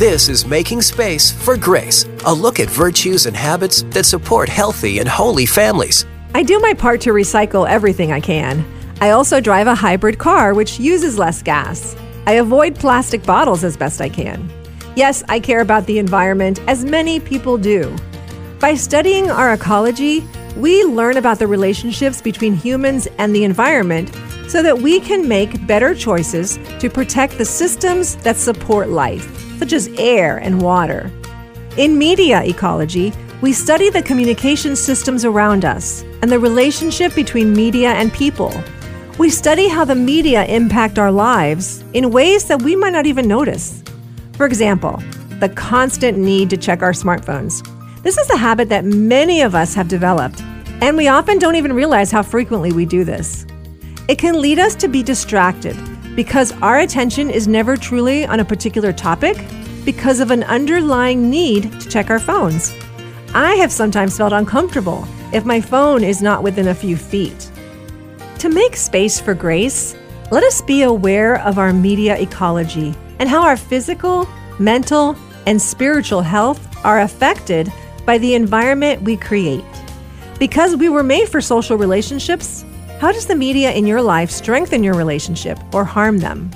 This is Making Space for Grace, a look at virtues and habits that support healthy and holy families. I do my part to recycle everything I can. I also drive a hybrid car which uses less gas. I avoid plastic bottles as best I can. Yes, I care about the environment, as many people do. By studying our ecology, we learn about the relationships between humans and the environment so that we can make better choices to protect the systems that support life, such as air and water. In media ecology, we study the communication systems around us and the relationship between media and people. We study how the media impact our lives in ways that we might not even notice. For example, the constant need to check our smartphones. This is a habit that many of us have developed, and we often don't even realize how frequently we do this. It can lead us to be distracted because our attention is never truly on a particular topic because of an underlying need to check our phones. I have sometimes felt uncomfortable if my phone is not within a few feet. To make space for grace, let us be aware of our media ecology and how our physical, mental, and spiritual health are affected by the environment we create. Because we were made for social relationships, how does the media in your life strengthen your relationship or harm them?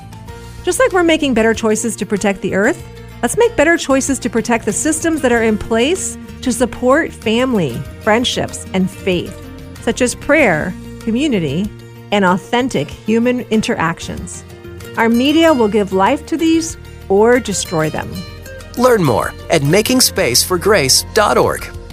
Just like we're making better choices to protect the earth, let's make better choices to protect the systems that are in place to support family, friendships, and faith, such as prayer, community, and authentic human interactions. Our media will give life to these or destroy them. Learn more at makingspaceforgrace.org.